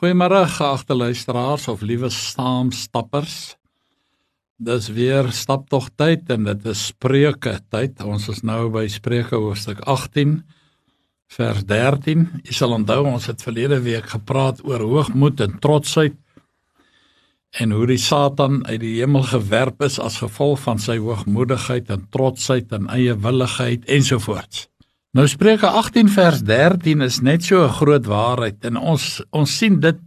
Goeiemôre geagte luisteraars of liewe saamstappers. Dis weer staptog tyd en dit is Spreuke tyd. Ons is nou by Spreuke hoofstuk 18 vers 13. Jy sal onthou ons het verlede week gepraat oor hoogmoed en trotsheid en hoe die Satan uit die hemel gewerp is as gevolg van sy hoogmoedigheid en trotsheid en eie willigheid ensovoorts. Nou Spreuke 18 vers 13 is net so 'n groot waarheid en ons ons sien dit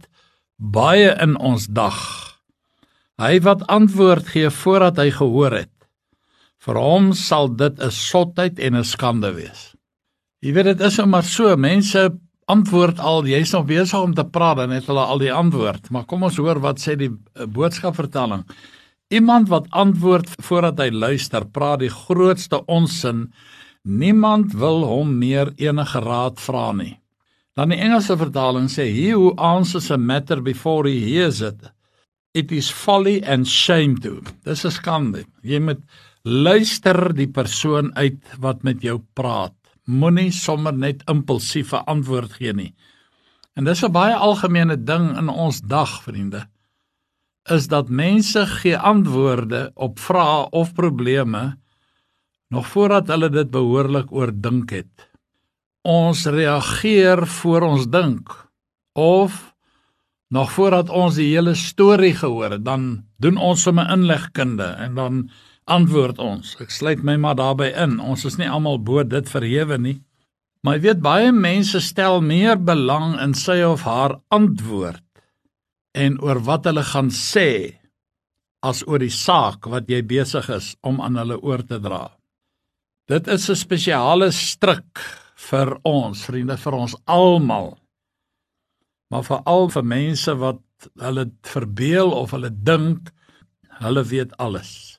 baie in ons dag. Hy wat antwoord gee voordat hy gehoor het. Vir hom sal dit 'n sotheid en 'n skande wees. Jy weet dit is sommer so, mense antwoord al, jy's nog besig om te praat en het hulle al die antwoord. Maar kom ons hoor wat sê die eh, boodskapvertelling. Iemand wat antwoord voordat hy luister, praat die grootste onsin Niemand wil hom meer enige raad vra nie. Dan die Engelse vertaling sê he who answers a matter before he hears it it is folly and shame to. Dis 'n skande. Jy moet luister die persoon uit wat met jou praat. Moenie sommer net impulsiewe antwoord gee nie. En dis 'n baie algemene ding in ons dag, vriende. Is dat mense gee antwoorde op vrae of probleme nog voordat hulle dit behoorlik oordink het. Ons reageer voor ons dink of nog voordat ons die hele storie gehoor het, dan doen ons sommer inlegkunde en dan antwoord ons. Ek sluit my maar daarbey in. Ons is nie almal bo dit verhewe nie. Maar jy weet baie mense stel meer belang in sy of haar antwoord en oor wat hulle gaan sê as oor die saak wat jy besig is om aan hulle oor te dra. Dit is 'n spesiale stryk vir ons, vriende, vir ons almal. Maar veral vir mense wat hulle verbeel of hulle dink hulle weet alles.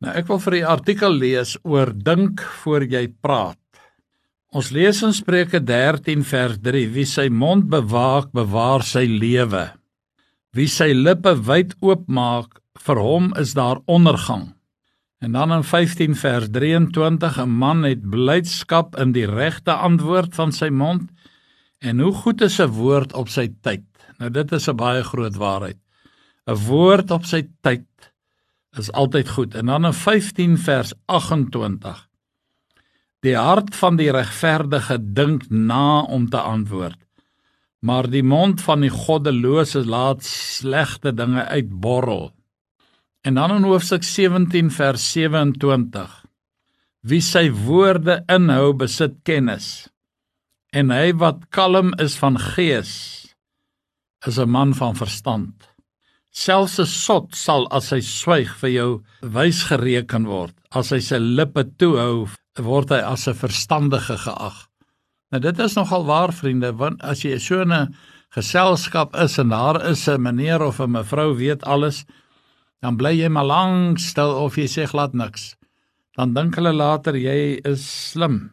Nou ek wil vir u artikel lees oor dink voor jy praat. Ons lees in Spreuke 13 vers 3: Wie sy mond bewaak, bewaar sy lewe. Wie sy lippe wyd oopmaak, vir hom is daar ondergang. En dan in 15 vers 23 'n man het blydskap in die regte antwoord van sy mond en hoe goed is 'n woord op sy tyd. Nou dit is 'n baie groot waarheid. 'n Woord op sy tyd is altyd goed. En dan in 15 vers 28 Die hart van die regverdige dink na om te antwoord, maar die mond van die goddelose laat slegte dinge uitborrel. En dan in hoofstuk 17 vers 27. Wie sy woorde inhou, besit kennis. En hy wat kalm is van gees, is 'n man van verstand. Selfs 'n sot sal as hy swyg vir jou wys gereken word. As hy sy lippe toehou, word hy as 'n verstandige geag. Nou dit is nogal waar vriende, want as jy so 'n geselskap is en daar is 'n meneer of 'n mevrou weet alles, dan bly jy maar lank stil of jy sê glad niks. Dan dink hulle later jy is slim.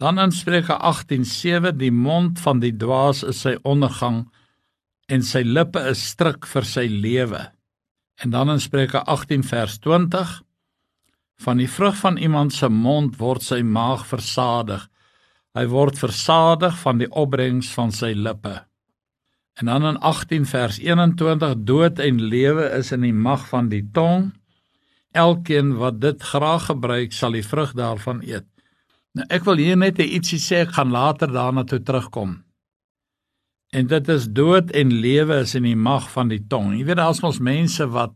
Dan in Spreuke 18:7 die mond van die dwaas is sy ondergang en sy lippe is stryk vir sy lewe. En dan in Spreuke 18 vers 20 van die vrug van iemand se mond word sy maag versadig. Hy word versadig van die opbrengs van sy lippe. En dan in 18 vers 21 dood en lewe is in die mag van die tong. Elkeen wat dit graag gebruik, sal die vrug daarvan eet. Nou ek wil hier net ietsie sê, ek gaan later daarna toe terugkom. En dit is dood en lewe is in die mag van die tong. Jy weet as ons mense wat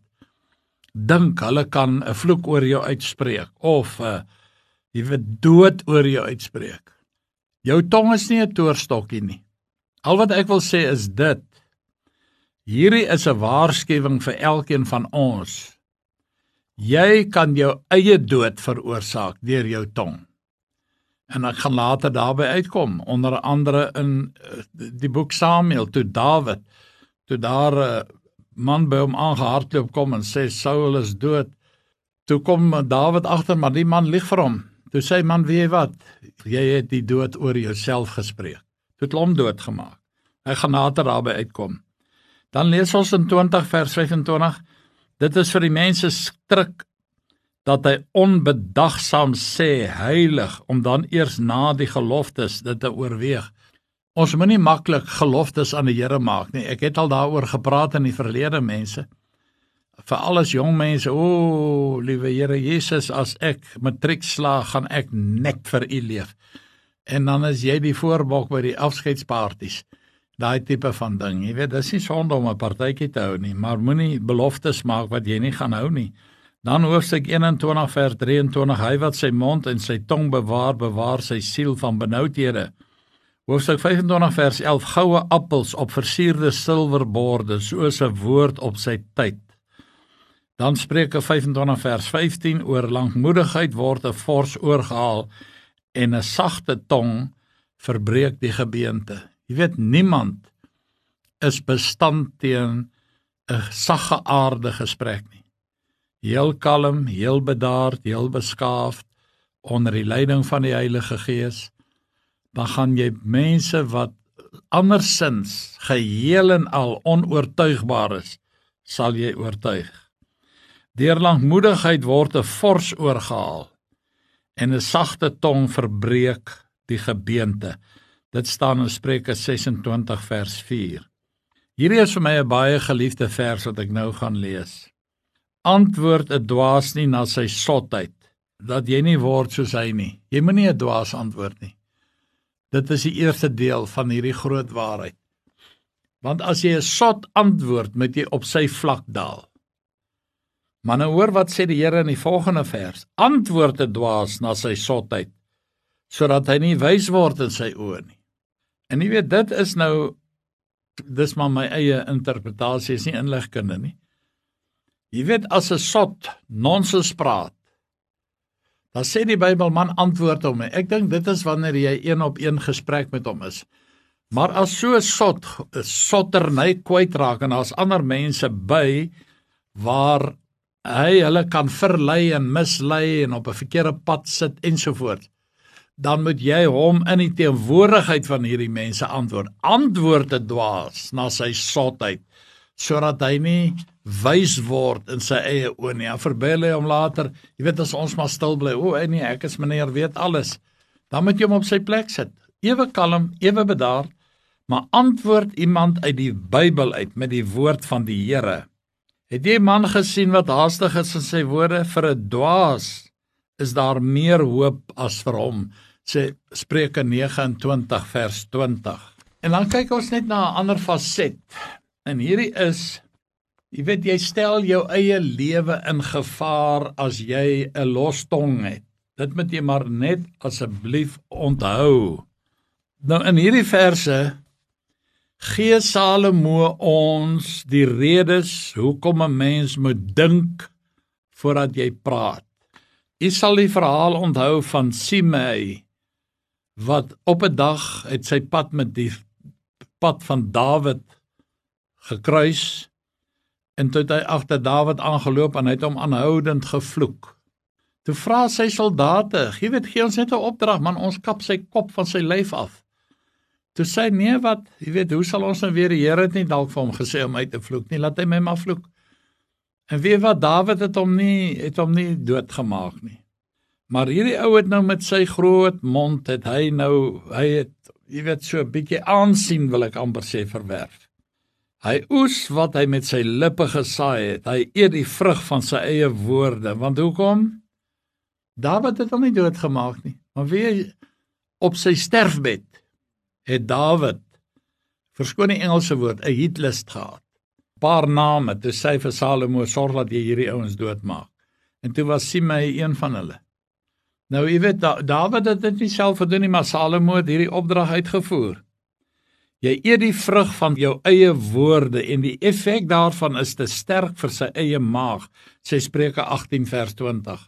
dink hulle kan 'n vloek oor jou uitspreek of 'n uh, jy weet dood oor jou uitspreek. Jou tong is nie 'n toorstokkie nie. Al wat ek wil sê is dit. Hierdie is 'n waarskuwing vir elkeen van ons. Jy kan jou eie dood veroorsaak deur jou tong. En ek gaan later daarby uitkom, onder andere in eh, die boek Samuel toe Dawid toe daar 'n eh, man by hom aangehardloop kom en sê Saul is dood. Toe kom Dawid agter maar die man lieg vir hom. Toe sê man, weet jy wat? Jy het die dood oor jouself gespreek het hom doodgemaak. Hy gaan nader daarby uitkom. Dan lees ons in 20 vers 25. Dit is vir die mense stryk dat hy onbedagsaam sê heilig om dan eers na die geloftes dit te oorweeg. Ons moenie maklik geloftes aan die Here maak nie. Ek het al daaroor gepraat in die verlede mense. Vir alles jong mense, o, liewe Here Jesus, as ek matriek slaag, gaan ek net vir U leef. En dan is jy die voorbok by die afskeidspartytjies. Daai tipe van ding. Jy weet, dis nie sonde om 'n partytjie te hou nie, maar moenie beloftes maak wat jy nie gaan hou nie. Dan hoofstuk 21 vers 23: Hy wat sy mond en sy tong bewaar, bewaar sy siel van benoudhede. Hoofstuk 25 vers 11: Goue appels op versierde silverborde, soos 'n woord op sy tyd. Dan Spreuke 25 vers 15 oor lankmoedigheid word 'n vors oorgehaal en 'n sagte tong verbreek die gebeente. Jy weet niemand is bestand teen 'n sagge aarde gesprek nie. Heel kalm, heel bedaard, heel beskaafd onder die leiding van die Heilige Gees, dan gaan jy mense wat andersins geheel en al onoortuigbaar is, sal jy oortuig. Deur lankmoedigheid word 'n vors oorgehaal en 'n sagte tong verbreek die gebeente. Dit staan in Spreuke 26 vers 4. Hierdie is vir my 'n baie geliefde vers wat ek nou gaan lees. Antwoord 'n dwaas nie na sy sotheid dat jy nie word soos hy nie. Jy moenie 'n dwaas antwoord nie. Dit is die eerste deel van hierdie groot waarheid. Want as jy 'n sot antwoord, moet jy op sy vlak daal. Maar nou hoor wat sê die Here in die volgende vers. Antwoord 'n dwaas na sy sotheid sodat hy nie wys word in sy oë nie. En jy weet dit is nou dis maar my eie interpretasie is nie inligkunde nie. Jy weet as 'n sot nonsens praat. Dan sê die Bybel man antwoord hom. Ek dink dit is wanneer jy een op een gesprek met hom is. Maar as so sot sotterny kwytraak en daar's ander mense by waar hy hulle kan verlei en mislei en op 'n verkeerde pad sit ensovoorts dan moet jy hom in die teenwoordigheid van hierdie mense antwoord. Antwoord te dwaas na sy sotheid sodat hy nie wys word in sy eie oë nie. En verbel hy hom later, jy weet as ons maar stil bly, o nee, ek is meneer weet alles. Dan moet jy hom op sy plek sit. Ewe kalm, ewe bedaard, maar antwoord iemand uit die Bybel uit met die woord van die Here. Het jy 'n man gesien wat haastig is in sy woorde vir 'n dwaas? Is daar meer hoop as vir hom? sê Spreuke 29 vers 20. En dan kyk ons net na 'n ander faset. En hierdie is jy weet jy stel jou eie lewe in gevaar as jy 'n los tong het. Dit moet jy maar net asseblief onthou. Nou in hierdie verse gee Salomo ons die redes hoekom 'n mens moet dink voordat jy praat. Jy sal die verhaal onthou van Simei wat op 'n dag het sy pad met die pad van Dawid gekruis en toe het hy agter Dawid aangeloop en hy het hom aanhoudend gevloek. Toe vra sy soldate, "Gee weet gee ons net 'n opdrag, man, ons kap sy kop van sy lyf af." Toe sê nee, wat, jy weet, hoe sal ons nou weer die Here het nie dalk vir hom gesê om uit te vloek nie, laat hy my maar vloek. En weet wat, Dawid het hom nie het hom nie doodgemaak nie. Maar hierdie ou het nou met sy groot mond het hy nou hy het jy weet so 'n bietjie aansien wil ek amper sê verwerf. Hy oes wat hy met sy lippe gesaai het. Hy eet die vrug van sy eie woorde. Want hoekom? Dawid het hom nie doodgemaak nie. Maar wie op sy sterfbed het Dawid verskoon die Engelse woord 'n hitlist gehad. Paar name te sê vir Salomo sorg dat jy hierdie ouens doodmaak. En toe was Simei een van hulle. Nou jy weet da, Dawid het dit nie self gedoen nie, maar Salomo het hierdie opdrag uitgevoer. Jy eet die vrug van jou eie woorde en die effek daarvan is te sterk vir sy eie maag, sê Spreuke 18 vers 20.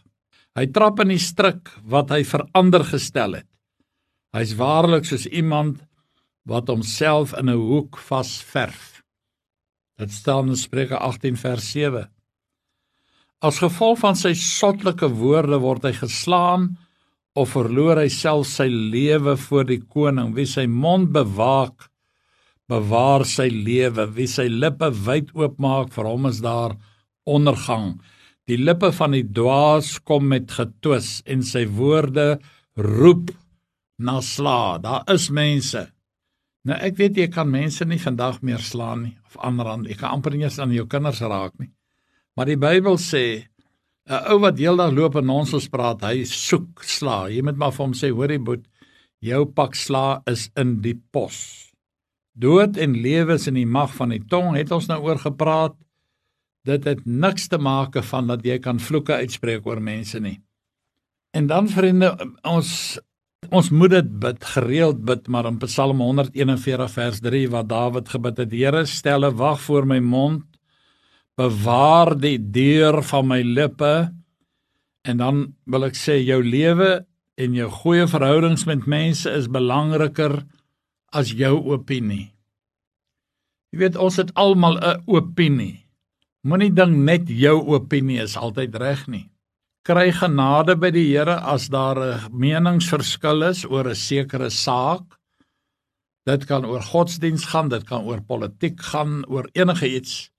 Hy trap in die struik wat hy verander gestel het. Hy's waarlik soos iemand wat homself in 'n hoek vasverf. Dit staan in Spreuke 18 vers 7. As gevolg van sy sottelike woorde word hy geslaan of verloor hy self sy lewe voor die koning wie sy mond bewaak bewaar sy lewe wie sy lippe wyd oopmaak vir hom is daar ondergang die lippe van die dwaas kom met getwis en sy woorde roep na sla daar is mense Nou ek weet jy kan mense nie vandag meer slaan nie of aanrand. Jy kan amper nie eens aan jou kinders raak nie. Maar die Bybel sê 'n ou wat heeldag loop en nonsens praat, hy soek sla. Jy moet maar vir hom sê, hoorie boet, jou pak sla is in die pos. Dood en lewe is in die mag van die tong, het ons nou oor gepraat. Dit het niks te maak van dat jy kan vloeke uitspreek oor mense nie. En dan vriende, ons Ons moet dit bid, gereeld bid, maar in Psalm 141 vers 3 wat Dawid gebid het: Here, stel 'n wag voor my mond, bewaar die deur van my lippe. En dan wil ek sê jou lewe en jou goeie verhoudings met mense is belangriker as jou opinie. Jy weet ons het almal 'n opinie. Moenie dink net jou opinie is altyd reg nie kry genade by die Here as daar 'n meningsverskil is oor 'n sekere saak. Dit kan oor godsdiens gaan, dit kan oor politiek gaan, oor enige iets.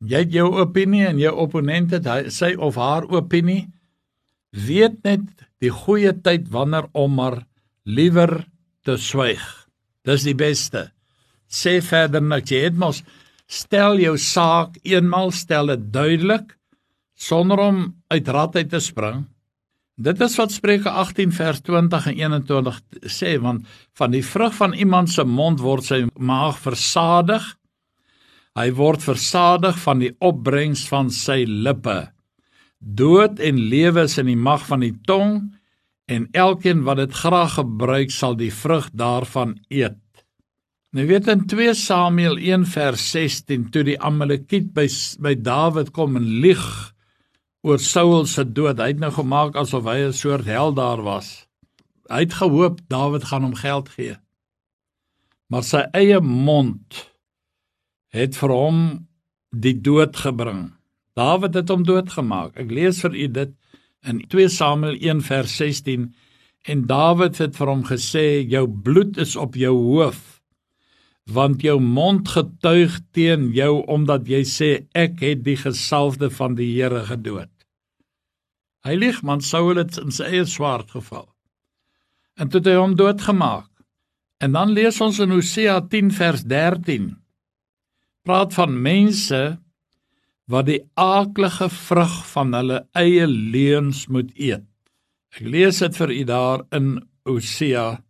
Jy het jou opinie en jou opponent het sy of haar opinie. Weet net die goeie tyd wanneer om maar liewer te swyg. Dis die beste. Sê verder niks. Jy het mos stel jou saak eenmal stel dit duidelik sonder om uit rad uit te spring. Dit is wat Spreuke 18 vers 20 en 21 sê want van die vrug van iemand se mond word sy maag versadig. Hy word versadig van die opbrengs van sy lippe. Dood en lewe is in die mag van die tong en elkeen wat dit graag gebruik sal die vrug daarvan eet. Nou weet in 2 Samuel 1 vers 16 toe die Amalekiet by by Dawid kom en lieg oor Saul se dood. Hy het nou gemaak asof hy 'n soort held daar was. Hy het gehoop Dawid gaan hom geld gee. Maar sy eie mond het vir hom die dood gebring. Dawid het hom doodgemaak. Ek lees vir u dit in 2 Samuel 1 vers 16 en Dawid het vir hom gesê jou bloed is op jou hoof want jou mond getuig teen jou omdat jy sê ek het die gesalfde van die Here gedood. Hy lieg man Saul het in sy eie swaard geval. En toe hy hom doodgemaak. En dan lees ons in Hosea 10 vers 13 praat van mense wat die aaklige vrug van hulle eie leuns moet eet. Ek lees dit vir u daar in Hosea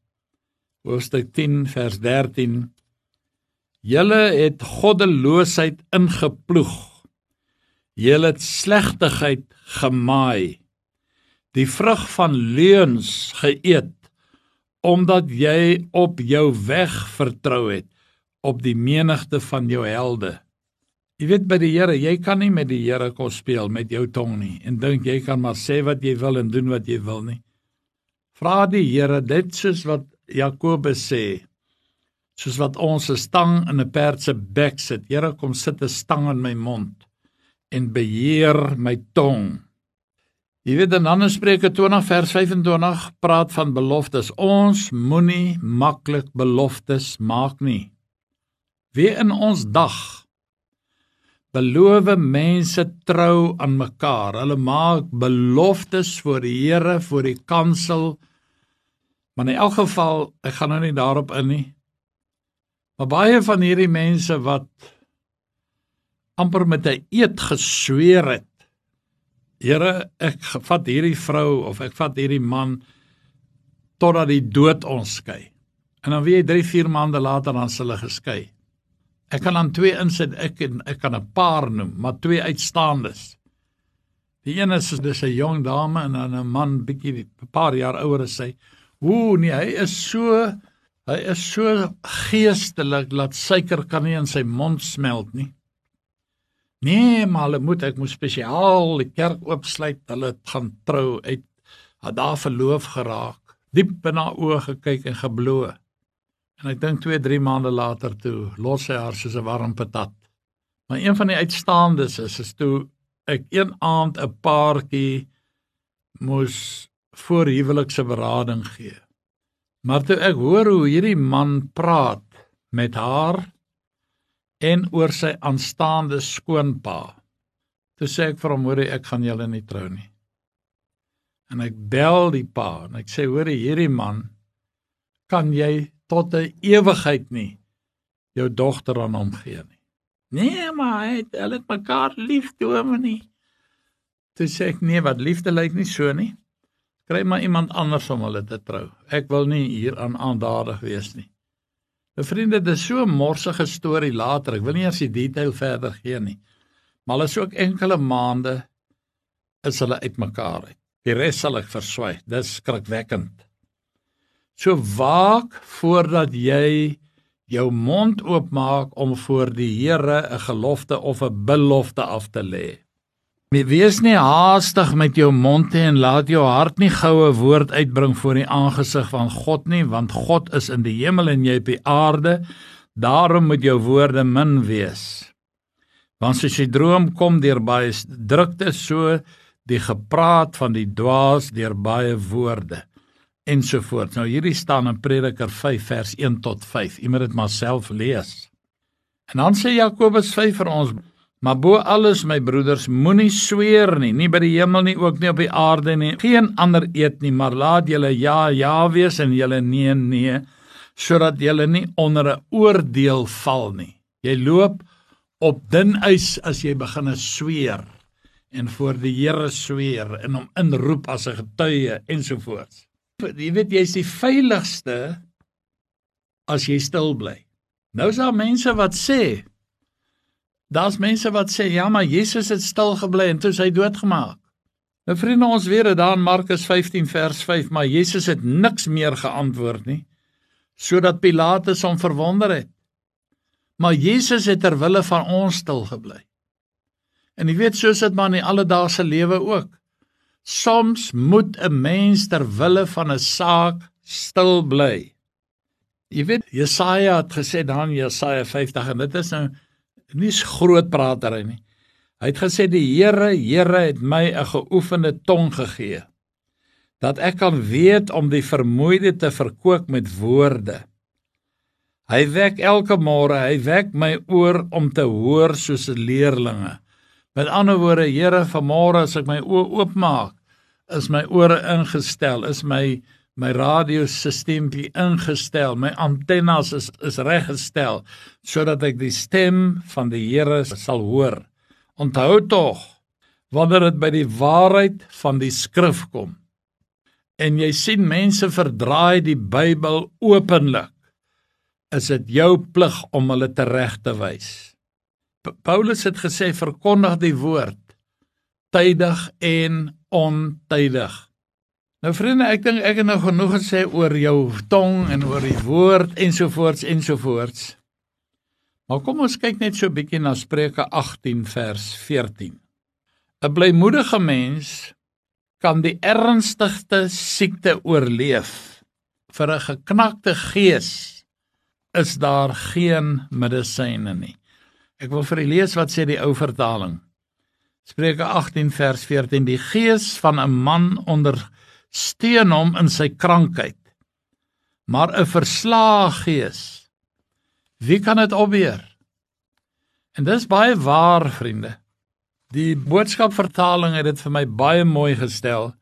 hoofstuk 10 vers 13 Julle het goddeloosheid ingeploeg. Julle het slegtigheid gemaai. Die vrug van leuns geëet omdat jy op jou weg vertrou het op die menigte van jou helde. Jy weet by die Here, jy kan nie met die Here kos speel met jou tong nie en dink jy kan maar sê wat jy wil en doen wat jy wil nie. Vra die Here dit soos wat Jakobus sê soos wat ons 'n stang in 'n perd se bek sit. Here kom sit 'n stang in my mond en beheer my tong. Jy weet in Spreuke 20 vers 25 praat van beloftes. Ons moenie maklik beloftes maak nie. Wie in ons dag beloof mense trou aan mekaar. Hulle maak beloftes voor die Here, voor die kansel. Maar in elk geval, ek gaan nou nie daarop in nie. Maar baie van hierdie mense wat amper met 'n eed gesweer het. Here, ek vat hierdie vrou of ek vat hierdie man totdat die dood ons skei. En dan weet jy 3, 4 maande later dan hulle geskei. Ek kan dan twee insit ek en ek kan 'n paar noem, maar twee uitstaandes. Die een is dis 'n jong dame en dan 'n man bietjie 'n paar jaar ouer as sy. Ooh, nee, hy is so Hy is so geestelik dat suiker kan nie in sy mond smelt nie. Nee, maar hulle moet ek moet spesiaal die kerk oopsluit. Hulle gaan trou uit. Het daar verloof geraak. Diep in haar oë gekyk en gebloë. En ek dink 2, 3 maande later toe los sy haar soos 'n warm patat. Maar een van die uitstaandes is is toe ek een aand 'n paartjie moes voor huwelikse berading gee. Maar toe ek hoor hoe hierdie man praat met haar en oor sy aanstaande skoonpa, toe sê ek vir hom: "Hoor, ek gaan julle nie trou nie." En ek bel die pa en ek sê: "Hoor, hierdie man kan jy tot 'n ewigheid nie jou dogter aan hom gee nie. Nee, maar hy het hulle het mekaar lief, dominee. Toe sê ek nee, wat liefde lyk nie so nie. Kry maar iemand anders om hulle te trou. Ek wil nie hier aan aandadig wees nie. Nou vriende, dit is so 'n morsige storie later. Ek wil nie eers die detail verder gee nie. Maar hulle is ook enkele maande is hulle uitmekaar uit. Die res sal ek verswyg. Dis skrikwekkend. So waak voordat jy jou mond oopmaak om voor die Here 'n gelofte of 'n belofte af te lê. Wees nie haastig met jou mond en laat jou hart nie goue woord uitbring voor die aangesig van God nie, want God is in die hemel en jy op die aarde. Daarom moet jou woorde min wees. Want as jy droom kom deur baie drukte so die gepraat van die dwaas deur baie woorde ensovoorts. Nou hierdie staan in Prediker 5 vers 1 tot 5. Jy moet dit maar self lees. En dan sê Jakobus 5 vir ons Maar bo alles my broeders, moenie sweer nie, nie by die hemel nie, ook nie op die aarde nie, geen ander eet nie, maar laat julle ja ja wees en julle nee nee, sodat julle nie onder 'n oordeel val nie. Jy loop op dun ys as jy begin sweer en voor die Here sweer en hom inroep as 'n getuie ensovoorts. Jy weet jy's die veiligste as jy stil bly. Nou is daar mense wat sê Daar's mense wat sê ja, maar Jesus het stil gebly en toe hy doodgemaak. Nou vriende, ons weet dit daar in Markus 15 vers 5, maar Jesus het niks meer geantwoord nie sodat Pilatus hom verwonder het. Maar Jesus het ter wille van ons stil gebly. En jy weet soos dit maar in die alledaagse lewe ook. Soms moet 'n mens ter wille van 'n saak stil bly. Jy weet Jesaja het gesê dan Jesaja 50 en dit is nou nie groot pratery nie. Hy het gesê die Here, Here het my 'n geoefende tong gegee dat ek kan weet om die vermoeide te verkoop met woorde. Hy wek elke môre, hy wek my oor om te hoor soos 'n leerlinge. Met ander woorde, Here, vanmôre as ek my oë oopmaak, is my ore ingestel, is my my radiosisteempie ingestel, my antennes is is reggestel sodat ek die stem van die Here sal hoor. Onthou tog wanneer dit by die waarheid van die skrif kom en jy sien mense verdraai die Bybel openlik is dit jou plig om hulle tereg te wys. Paulus het gesê verkondig die woord tydig en ontydig. Nou vriende, ek dink ek het nou genoeg gesê oor jou tong en oor die woord ensovoorts ensovoorts. Maar kom ons kyk net so 'n bietjie na Spreuke 18 vers 14. 'n Blymoedige mens kan die ernstigste siekte oorleef. Vir 'n geknakte gees is daar geen medisyne nie. Ek wil vir u lees wat sê die ou vertaling. Spreuke 18 vers 14: Die gees van 'n man onder steun hom in sy krankheid. Maar 'n verslae gees, wie kan dit opbeer? En dis baie waar, vriende. Die boodskap vertaling het dit vir my baie mooi gestel.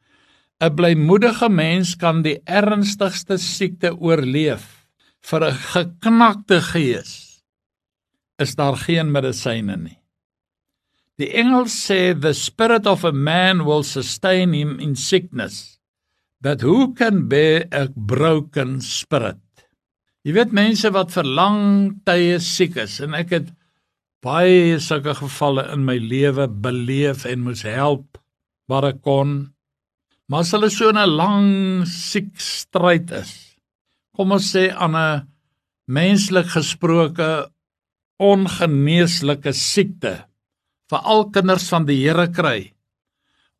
'n Blymoedige mens kan die ernstigste siekte oorleef. Vir 'n geknakte gees is daar geen medisyne nie. Die engel sê the spirit of a man will sustain him in sickness but who can bear a broken spirit? Jy weet mense wat vir lang tye siek is en ek het baie sulke gevalle in my lewe beleef en moes help waar ek kon. Maar as hulle so 'n lang siek stryd is, kom ons sê aan 'n menslik gesproke ongeneeslike siekte, veral kinders van die Here kry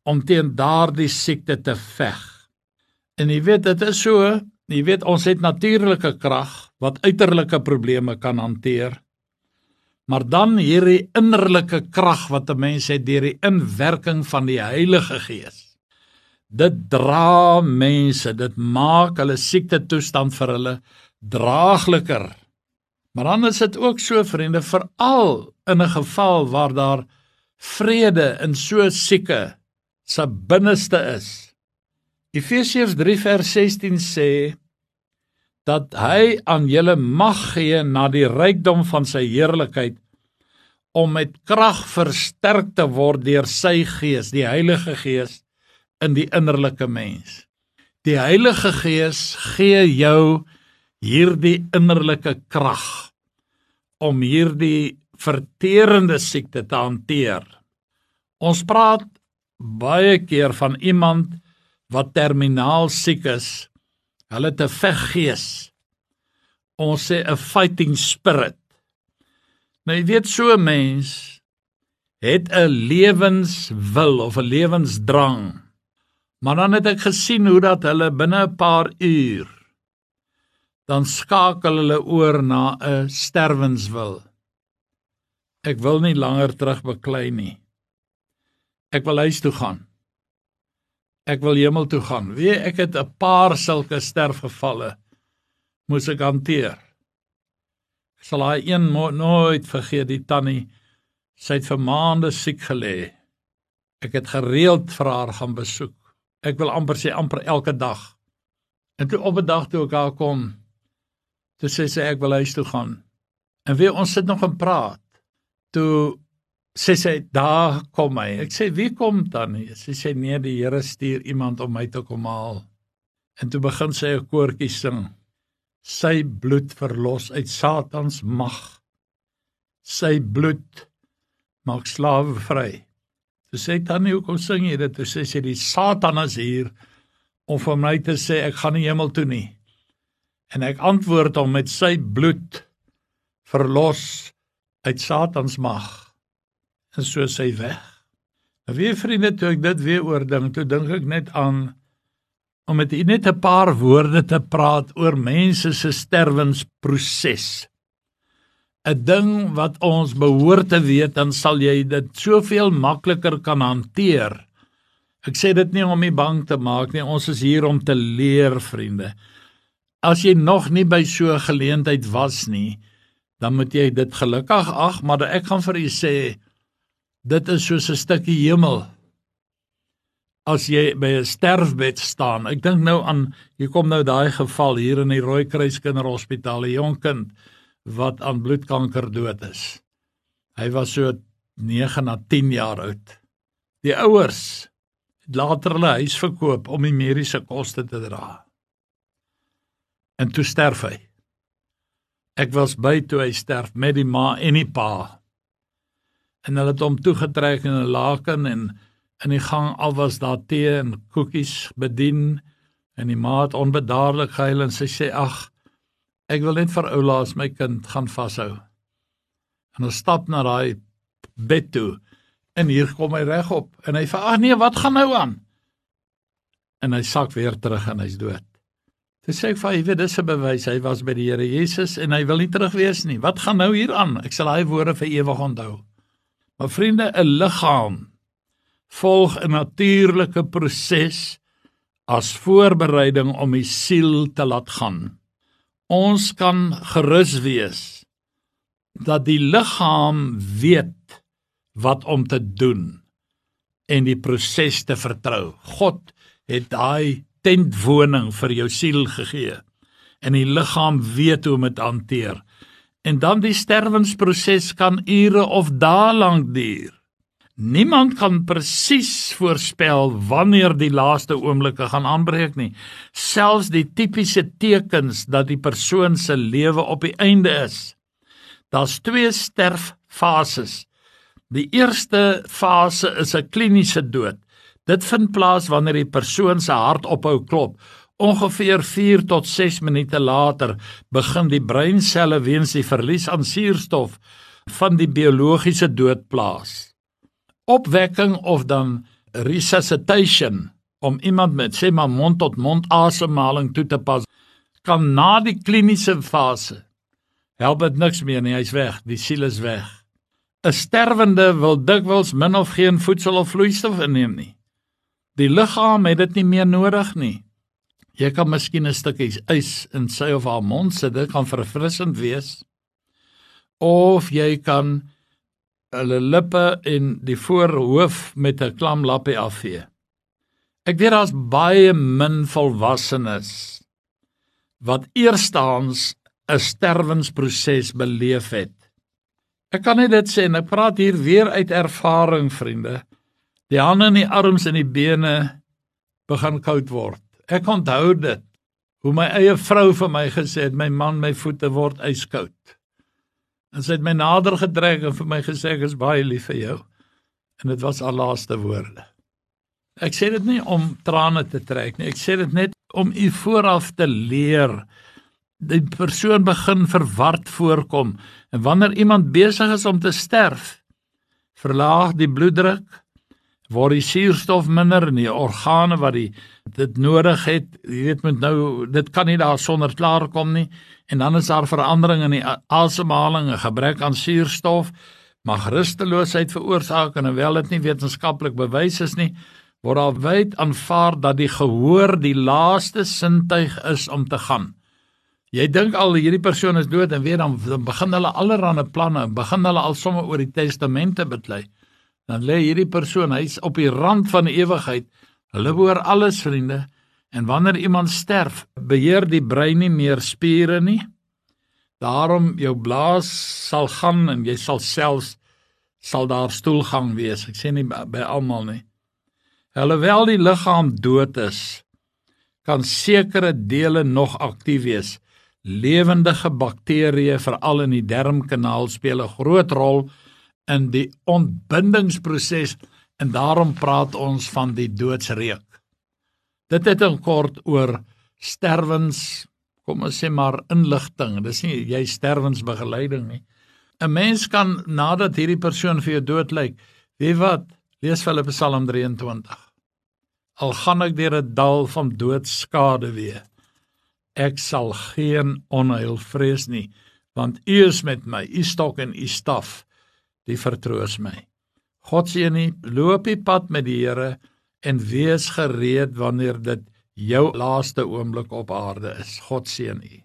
om teen daardie siekte te veg. En jy weet dit is so, jy weet ons het natuurlike krag wat uiterlike probleme kan hanteer. Maar dan hierdie innerlike krag wat 'n mens het deur die inwerking van die Heilige Gees. Dit dra mense, dit maak hulle siekte toestand vir hulle draagliker. Maar dan is dit ook so vriende, veral in 'n geval waar daar vrede in so sieke se binneste is Efesiërs 3 vers 16 sê dat hy aan julle mag gee na die rykdom van sy heerlikheid om met krag versterk te word deur sy gees, die Heilige Gees in die innerlike mens. Die Heilige Gees gee jou hierdie innerlike krag om hierdie verterende siekte te hanteer. Ons praat baie keer van iemand wat terminaal siek is. Hulle te veggees. Ons sê 'n fighting spirit. Nou jy weet so 'n mens het 'n lewenswil of 'n lewensdrang. Maar dan het ek gesien hoe dat hulle binne 'n paar uur dan skakel hulle oor na 'n sterwenswil. Ek wil nie langer terug beklei nie. Ek wil huis toe gaan. Ek wil hemel toe gaan. Wie ek het 'n paar sulke sterfgevalle moes ek hanteer. Ek sal daai een nooit vergeet die tannie. Sy het vir maande siek gelê. Ek het gereeld vir haar gaan besoek. Ek wil amper sê amper elke dag. En toe op 'n dag toe ek haar kom, toe sê sy ek wil huis toe gaan. En weer ons sit nog en praat. Toe sê sy daar kom hy. Ek sê wie kom dan? Sy sê nee, die Here stuur iemand om my te kom haal. En toe begin sy 'n koortjie sing. Sy bloed verlos uit Satans mag. Sy bloed maak slawe vry. Toe sê tannie hoekom sing jy dit? Toe sê sy die Satan is hier om vir my te sê ek gaan nie hemel toe nie. En ek antwoord hom met sy bloed verlos uit Satans mag en so sy weg. Nou weer vriende, toe ek dit weer oordink, toe dink ek net aan om met u net 'n paar woorde te praat oor mense se sterwensproses. 'n Ding wat ons behoort te weet, dan sal jy dit soveel makliker kan hanteer. Ek sê dit nie om u bang te maak nie, ons is hier om te leer, vriende. As jy nog nie by so 'n geleentheid was nie, dan moet jy dit gelukkig ag, maar ek gaan vir u sê Dit is soos 'n stukkie hemel. As jy by 'n sterfbed staan. Ek dink nou aan hier kom nou daai geval hier in die Rooikruis Kinderhospitaal, 'n jong kind wat aan bloedkanker dood is. Hy was so 9 na 10 jaar oud. Die ouers het later hulle huis verkoop om die mediese koste te dra. En toe sterf hy. Ek was by toe hy sterf met die ma en die pa en hulle het hom toegetrek in 'n laken en in die gang al was daar tee en koekies bedien en die maat onbedaarlik gehuil en sy sê ag ek wil net vir oulaas my kind gaan vashou en ons stap na daai bed toe en hier kom hy regop en hy vra ag nee wat gaan nou aan en hy sak weer terug en hy's dood Dit sê ek vir hy weet dis 'n bewys hy was by die Here Jesus en hy wil nie terug wees nie. Wat gaan nou hier aan? Ek sal daai woorde vir ewig onthou. Maar vriende, 'n liggaam volg 'n natuurlike proses as voorbereiding om die siel te laat gaan. Ons kan gerus wees dat die liggaam weet wat om te doen en die proses te vertrou. God het daai tentwoning vir jou siel gegee en die liggaam weet hoe om dit hanteer en dan die sterwensproses kan ure of dae lank duur. Niemand kan presies voorspel wanneer die laaste oomblikke gaan aanbreek nie. Selfs die tipiese tekens dat die persoon se lewe op die einde is. Daar's twee sterffases. Die eerste fase is 'n kliniese dood. Dit vind plaas wanneer die persoon se hart ophou klop Ongeveer 4 tot 6 minute later begin die breinselle weens die verlies aan suurstof van die biologiese dood plaas. Opwekking of dan resuscitation om iemand met sê maar mond tot mond asemhaling toe te pas kan na die kliniese fase help dit niks meer nie, hy's weg, die siel is weg. 'n Sterwende wil dikwels min of geen voedsel of vloeistof inneem nie. Die liggaam het dit nie meer nodig nie. Jy kan miskien 'n stukkie ys in sy of haar mond sit, dit kan verfrissend wees. Of jy kan hulle lippe en die voorhoof met 'n klam lappie afvee. Ek weet daar's baie min volwassenes wat eerstens 'n sterwensproses beleef het. Ek kan net dit sê en ek praat hier weer uit ervaring, vriende. Die hande en die arms en die bene begin koud word. Ek onthou dit hoe my eie vrou vir my gesê het my man my voete word yskoud. En sy het my nader getrek en vir my gesê ek is baie lief vir jou. En dit was haar laaste woorde. Ek sê dit nie om trane te trek nie. Ek sê dit net om u vooraf te leer. Die persoon begin verward voorkom en wanneer iemand besig is om te sterf, verlaag die bloeddruk, word die suurstof minder in die organe wat die dit nodig het. Jy weet moet nou dit kan nie daar sonder klaar kom nie en dan is daar verandering in die asemhaling, 'n gebrek aan suurstof, mag rusteloosheid veroorsaak en hoewel dit nie wetenskaplik bewys is nie, word daar wyd aanvaar dat die gehoor die laaste sintuig is om te gaan. Jy dink al hierdie persoon is dood en weer dan, dan begin hulle allerlei planne, begin hulle al sommer oor die testamente beklei. Dan lê hierdie persoon, hy's op die rand van die ewigheid. Hulle behoor alles vriende. En wanneer iemand sterf, beheer die brein nie meer spiere nie. Daarom jou blaas sal gaan en jy sal selfs sal daar stoelgang wees. Ek sê nie by almal nie. Alhoewel die liggaam dood is, kan sekere dele nog aktief wees. Lewendige bakterieë, veral in die darmkanaal, speel 'n groot rol in die ontbindingsproses en daarom praat ons van die doodsreuk. Dit het in kort oor sterwens, kom ons sê maar inligting. Dis nie jy sterwensbegeleiding nie. 'n Mens kan nadat hierdie persoon vir jou dood lyk, weet wat, lees Filippe Psalm 23 al gaan ek deur 'n dal van doodskade weer ek sal geen onheil vrees nie want u is met my u stok en u staf die vertroos my. God seën u loop die pad met die Here en wees gereed wanneer dit jou laaste oomblik op aarde is. God seën u